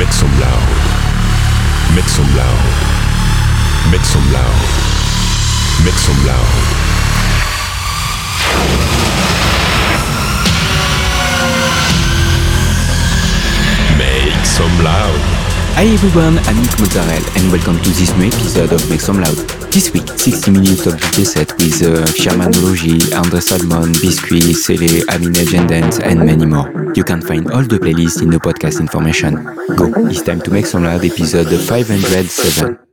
Make some loud. Make some loud. Make some loud. Make some loud. Make some loud. Hi everyone, I'm Nick Mozzarella and welcome to this new episode of Make Some Loud. This week, 60 minutes of DJ set with uh, Sherman Logi, Andre Salmon, Biscuit, Sele, Amine Gendens and many more. You can find all the playlists in the podcast information. Go, it's time to Make Some Loud episode 507.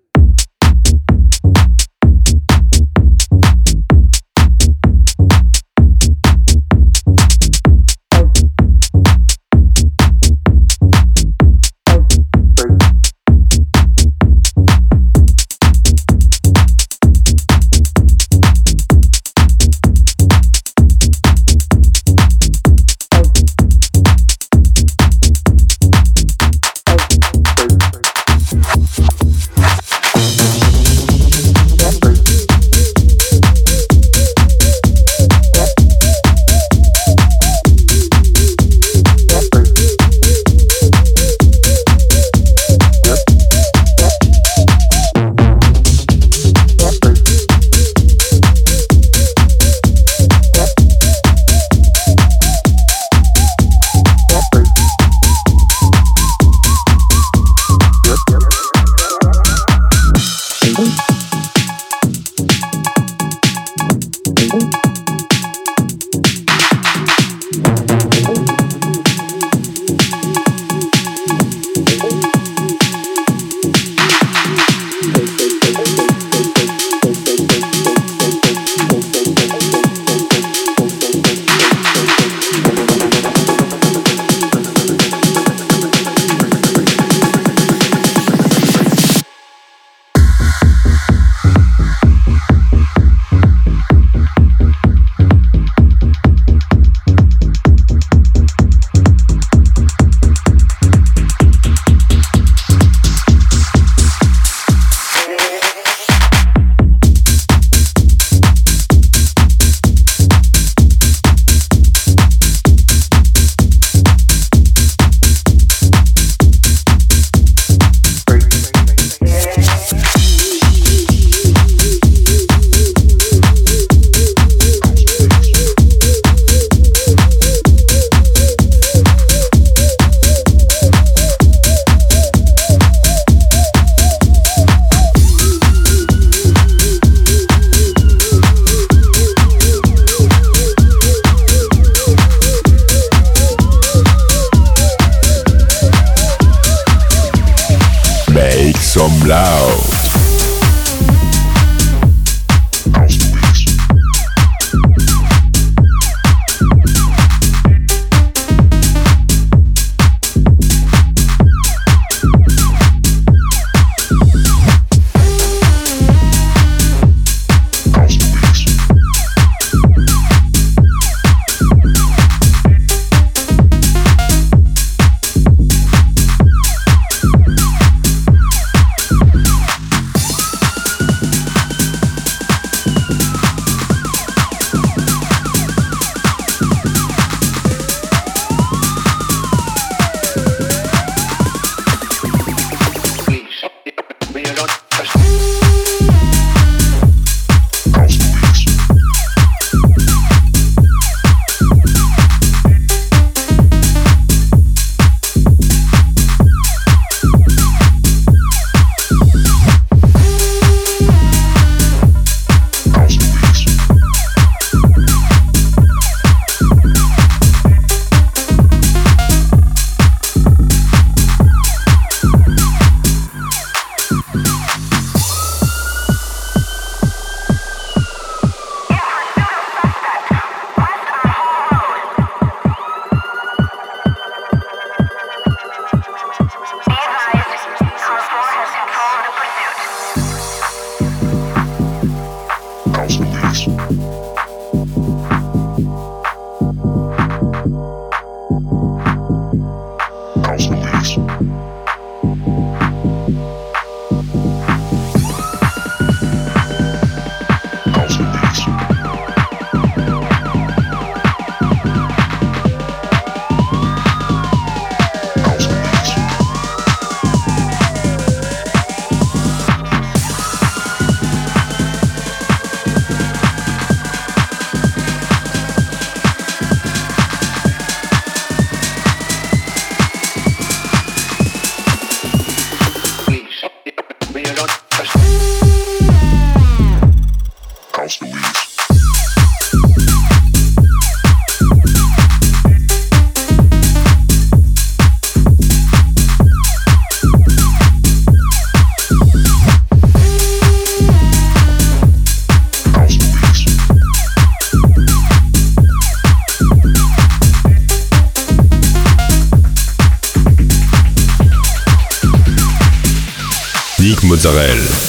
Israël.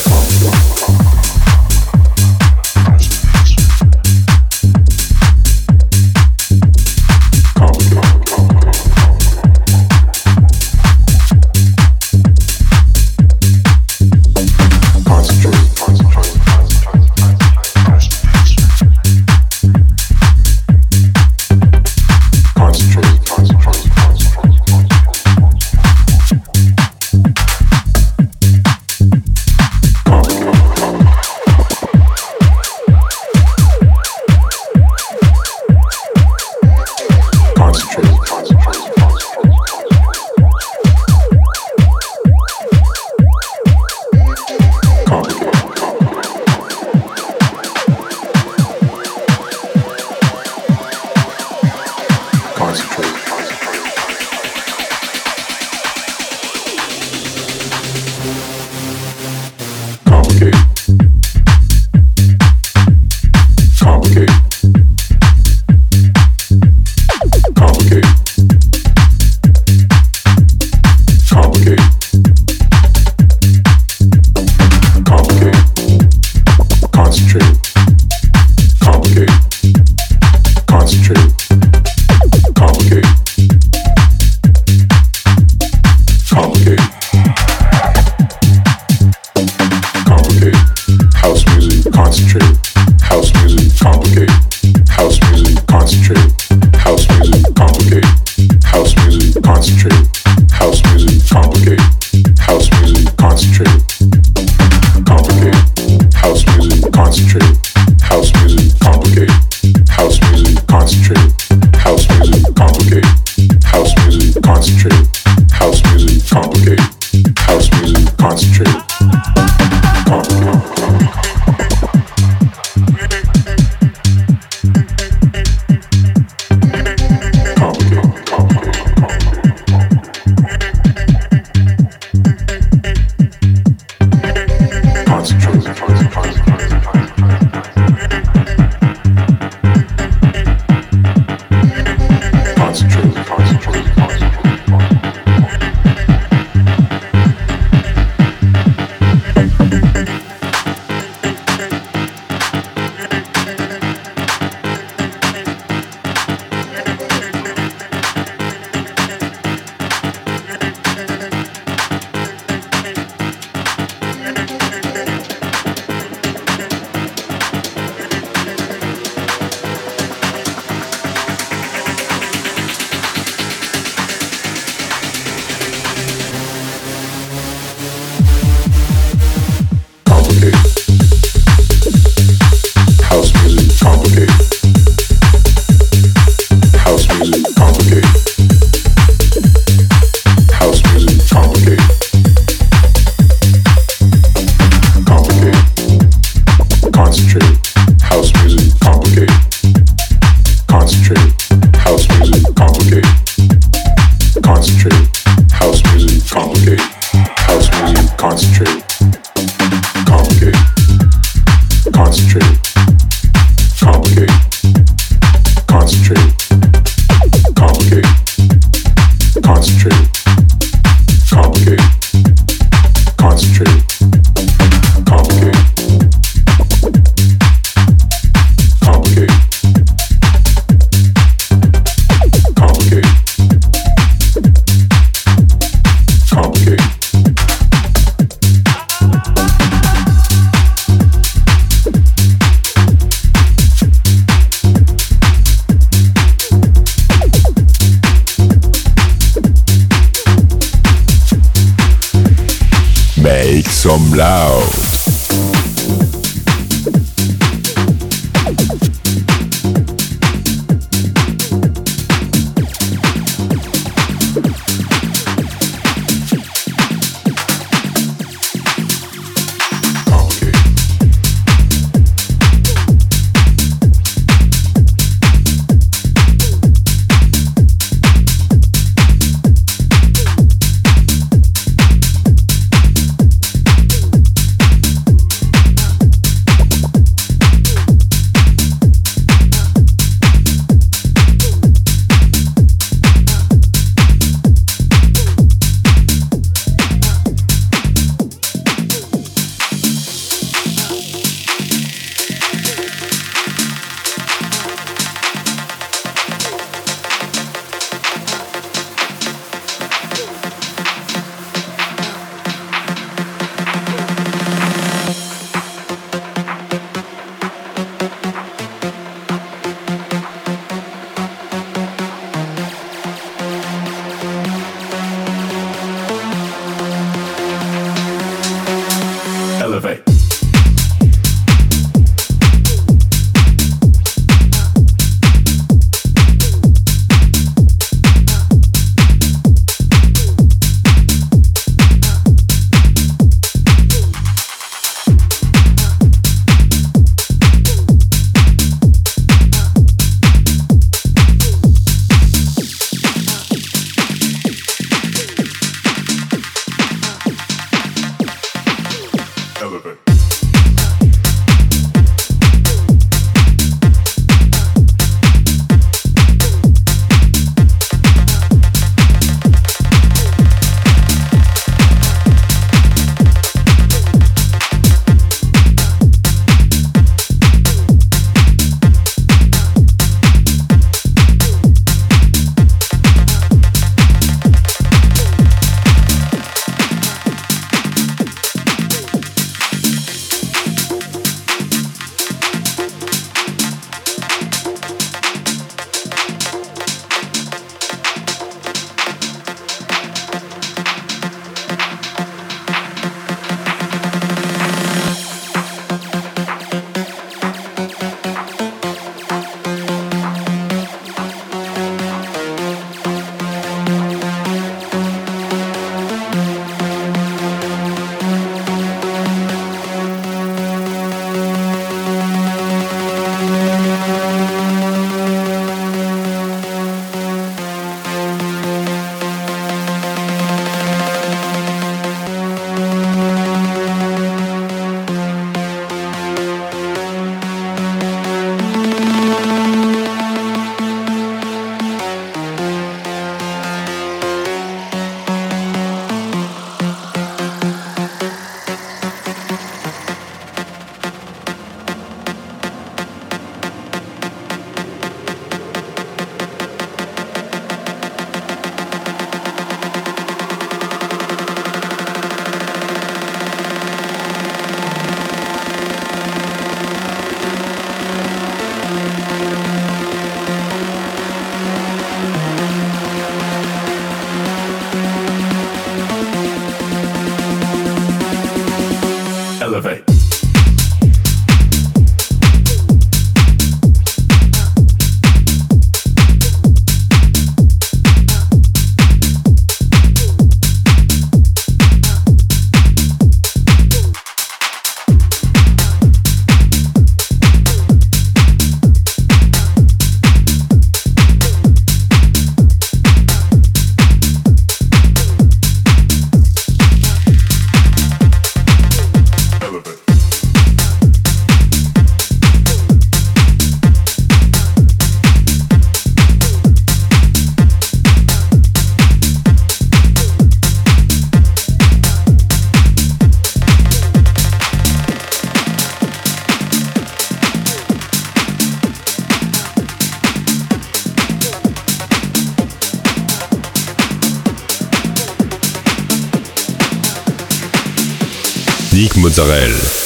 Mozzarella.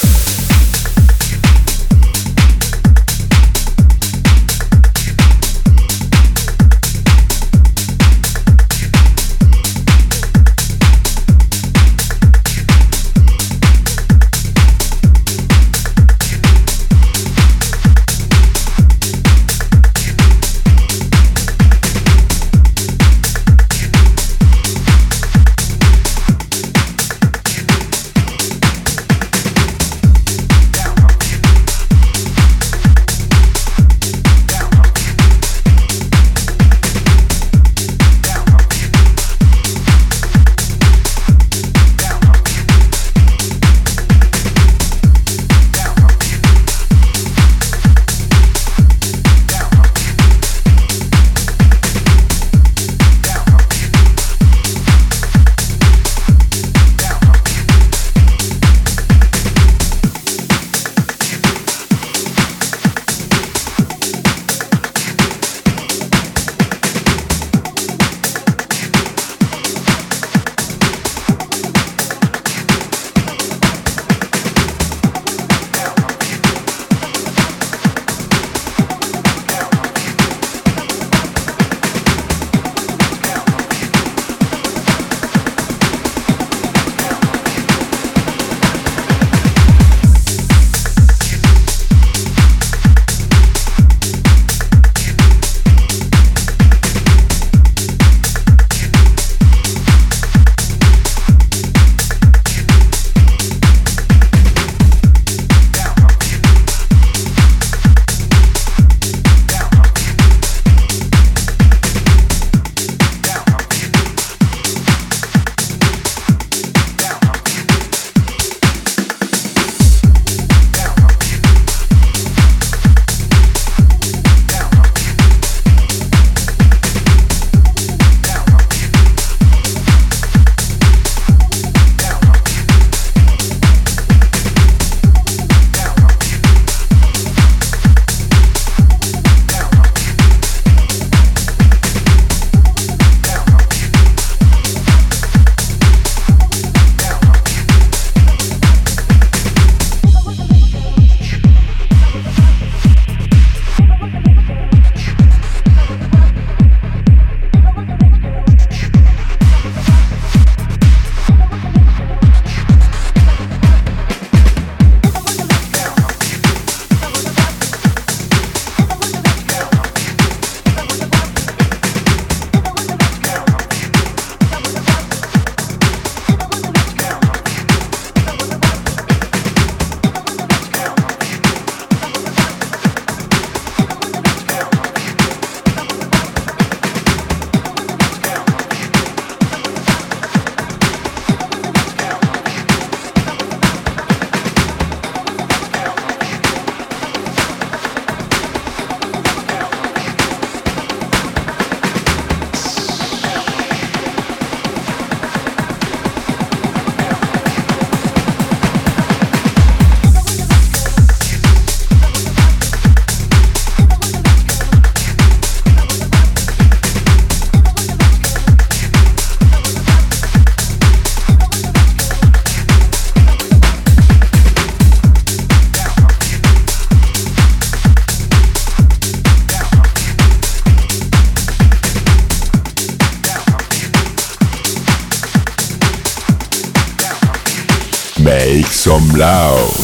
Some loud.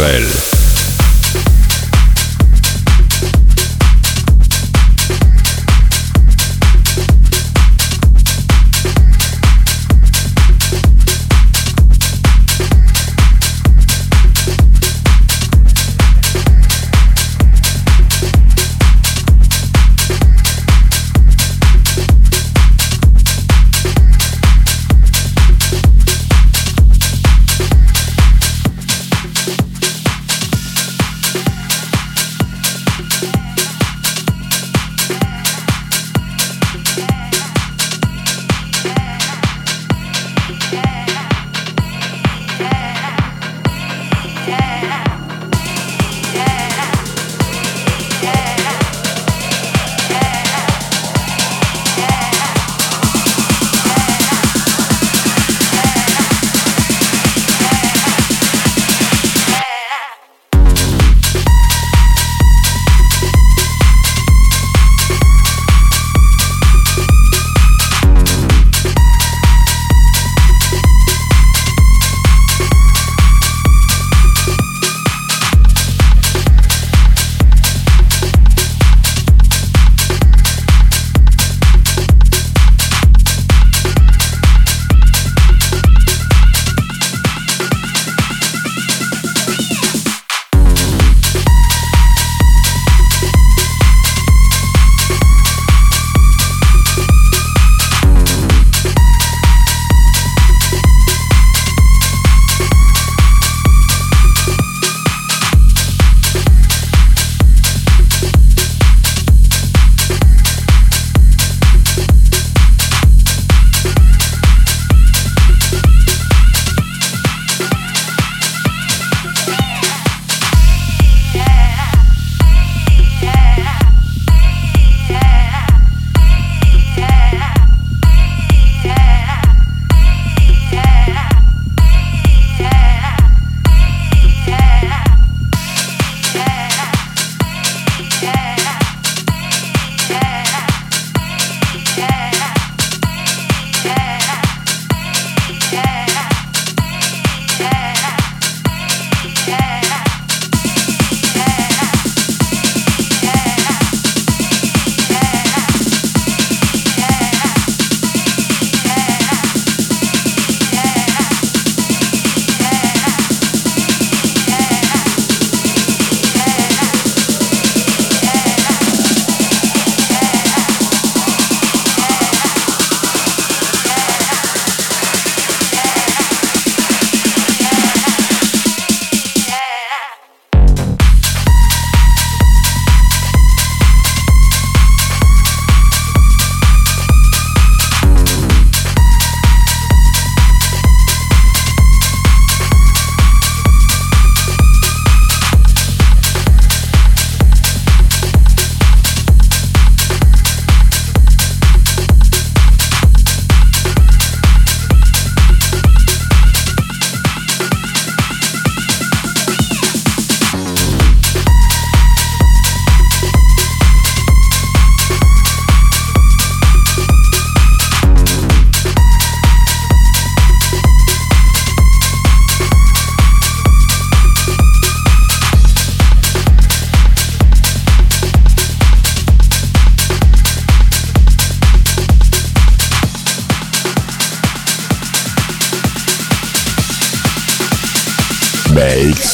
Annick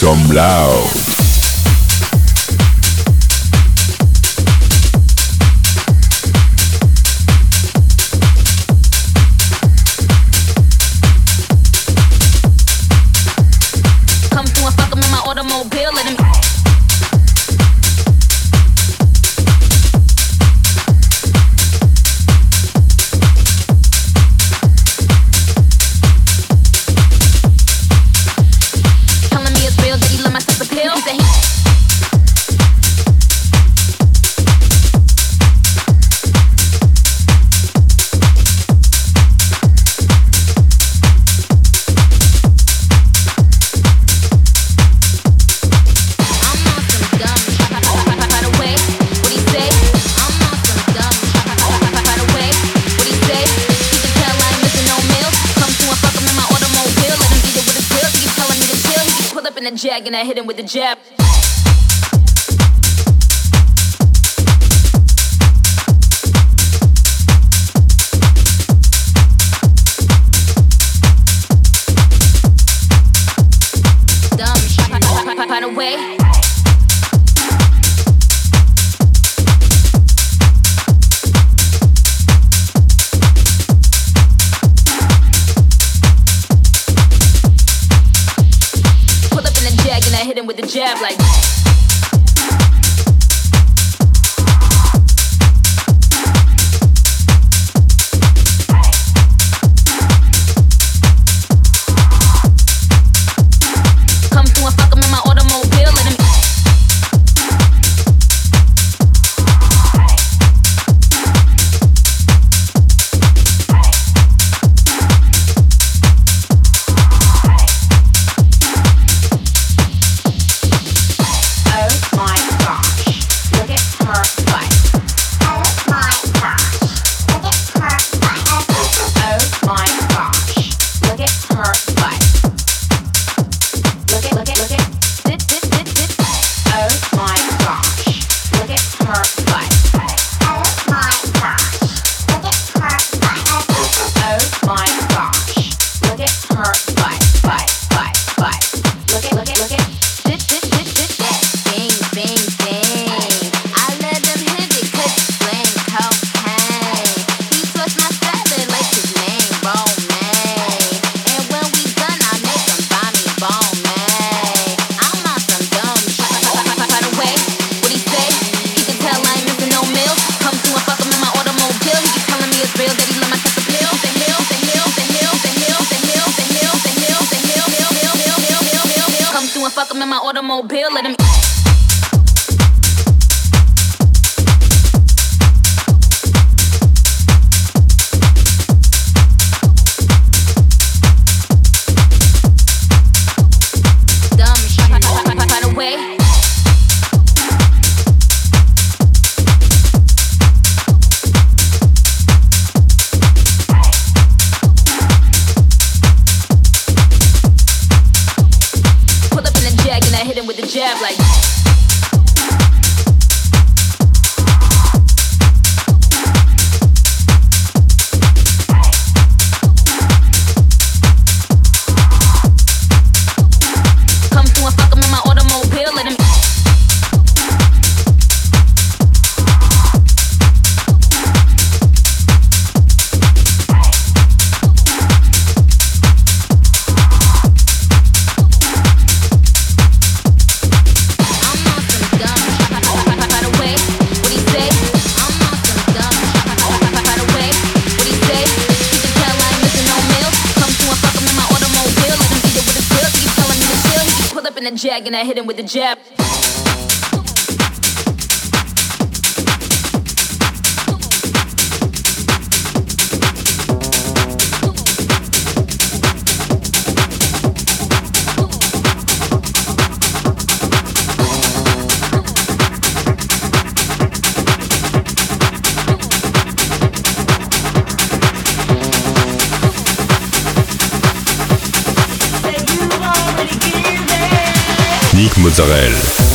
Some Loud. Jab. And I hit him with the jab. Mozzarella.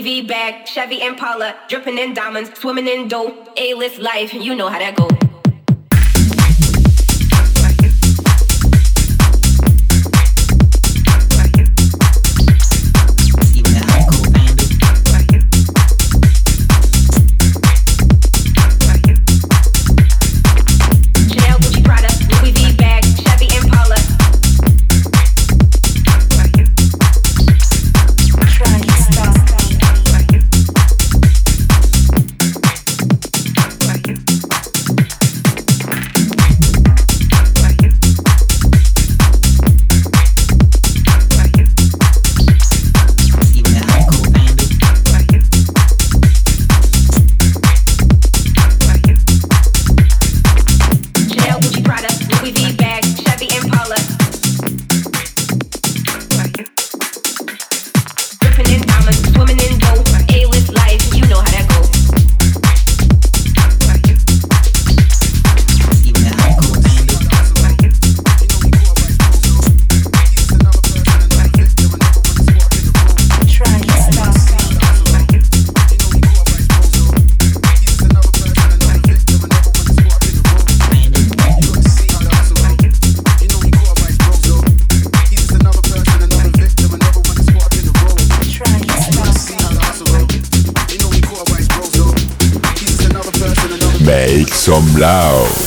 Louis V bag, Chevy Impala, dripping in diamonds, swimming in dough, A-list life, you know how that goes. Lao.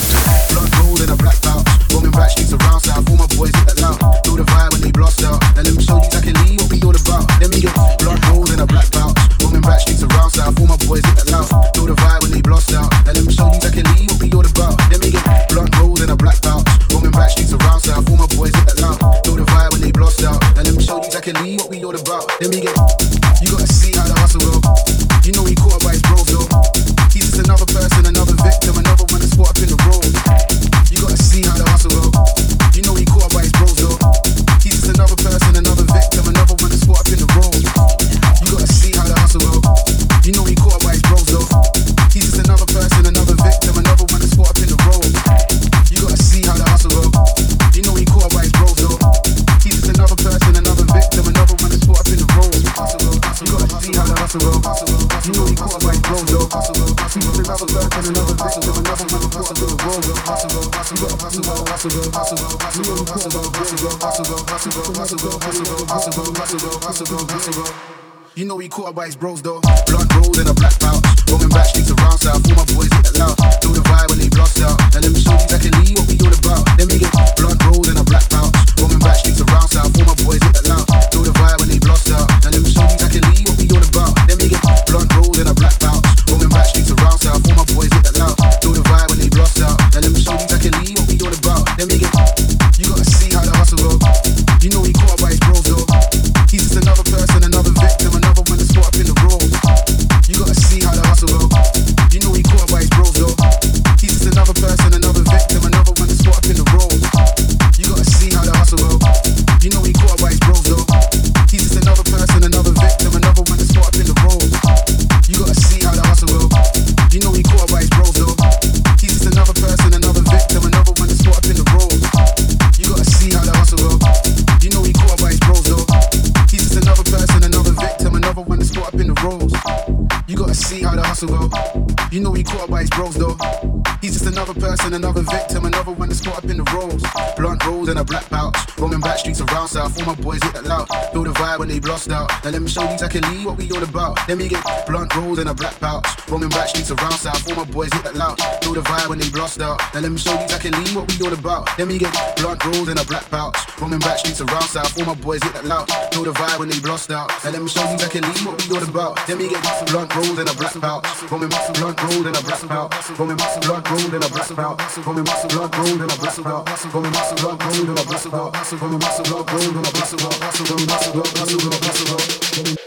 Then we get blunt rolls in a black pouch. Roaming back streets around south. All my boys hit that lounge know the vibe when they blast out. Now let me show you exactly what we all about. Let me get blunt rolled and a black pouch. Roaming back streets around south, all my boys hit that loud. Know the vibe when they blast out. Now let me show you exactly what we all about. Let me get blunt rolled and a black pouch. Roaming back blunt rolled and a black pouch. Roaming back blunt rolled and a black pouch. Roaming back blunt rolled and a black pouch. Roaming back blunt rolled and a black pouch. Roaming back blunt rolled and a black pouch.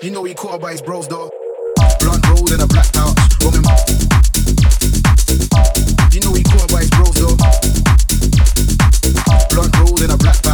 You know he caught up by his bros though. Blunt rolled and a black pouch. Roaming back in a black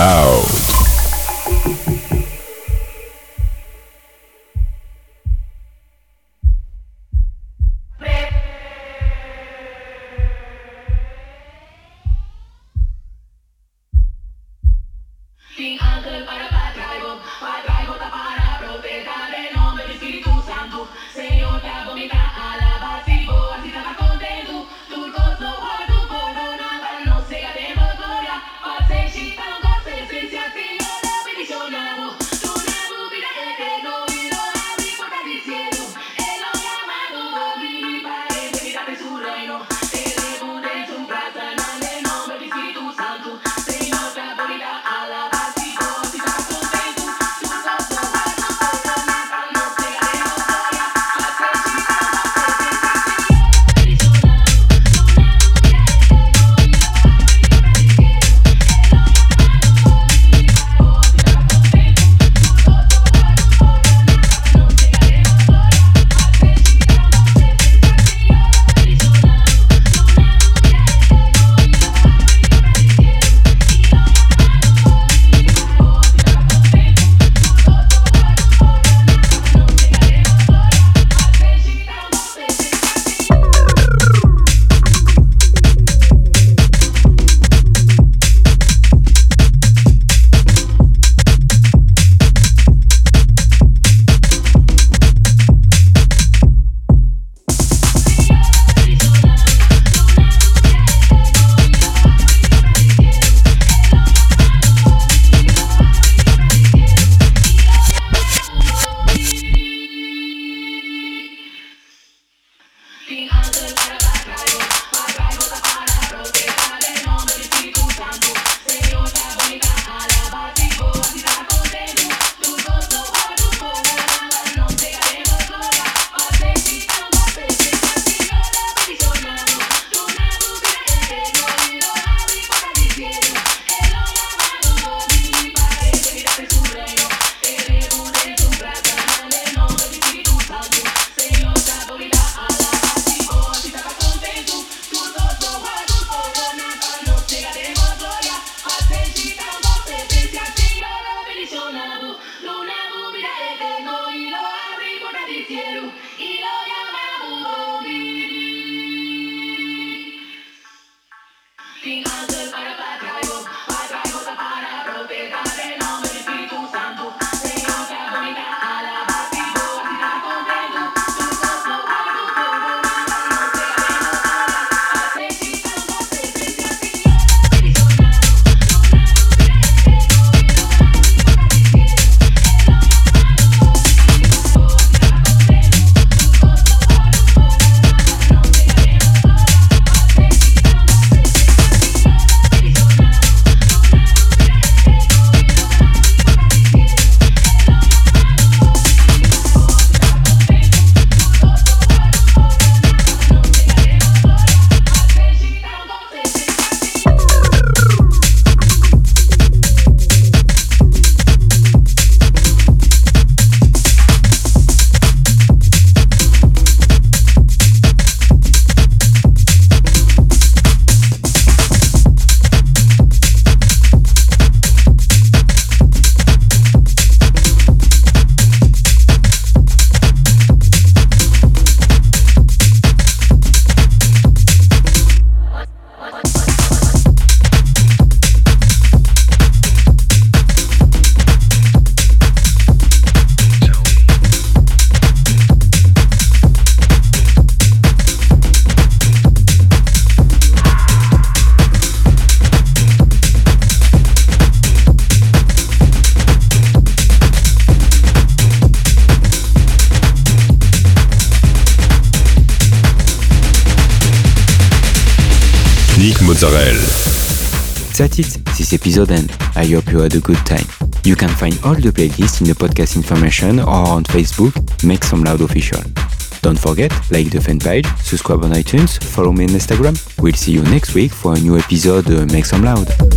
loud. Sin algo para That's it, this episode and I hope you had a good time. You can find all the playlists in the podcast information or on Facebook, Make Some Loud Official. Don't forget, like the fan page, subscribe on iTunes, follow me on Instagram. We'll see you next week for a new episode. Make some loud.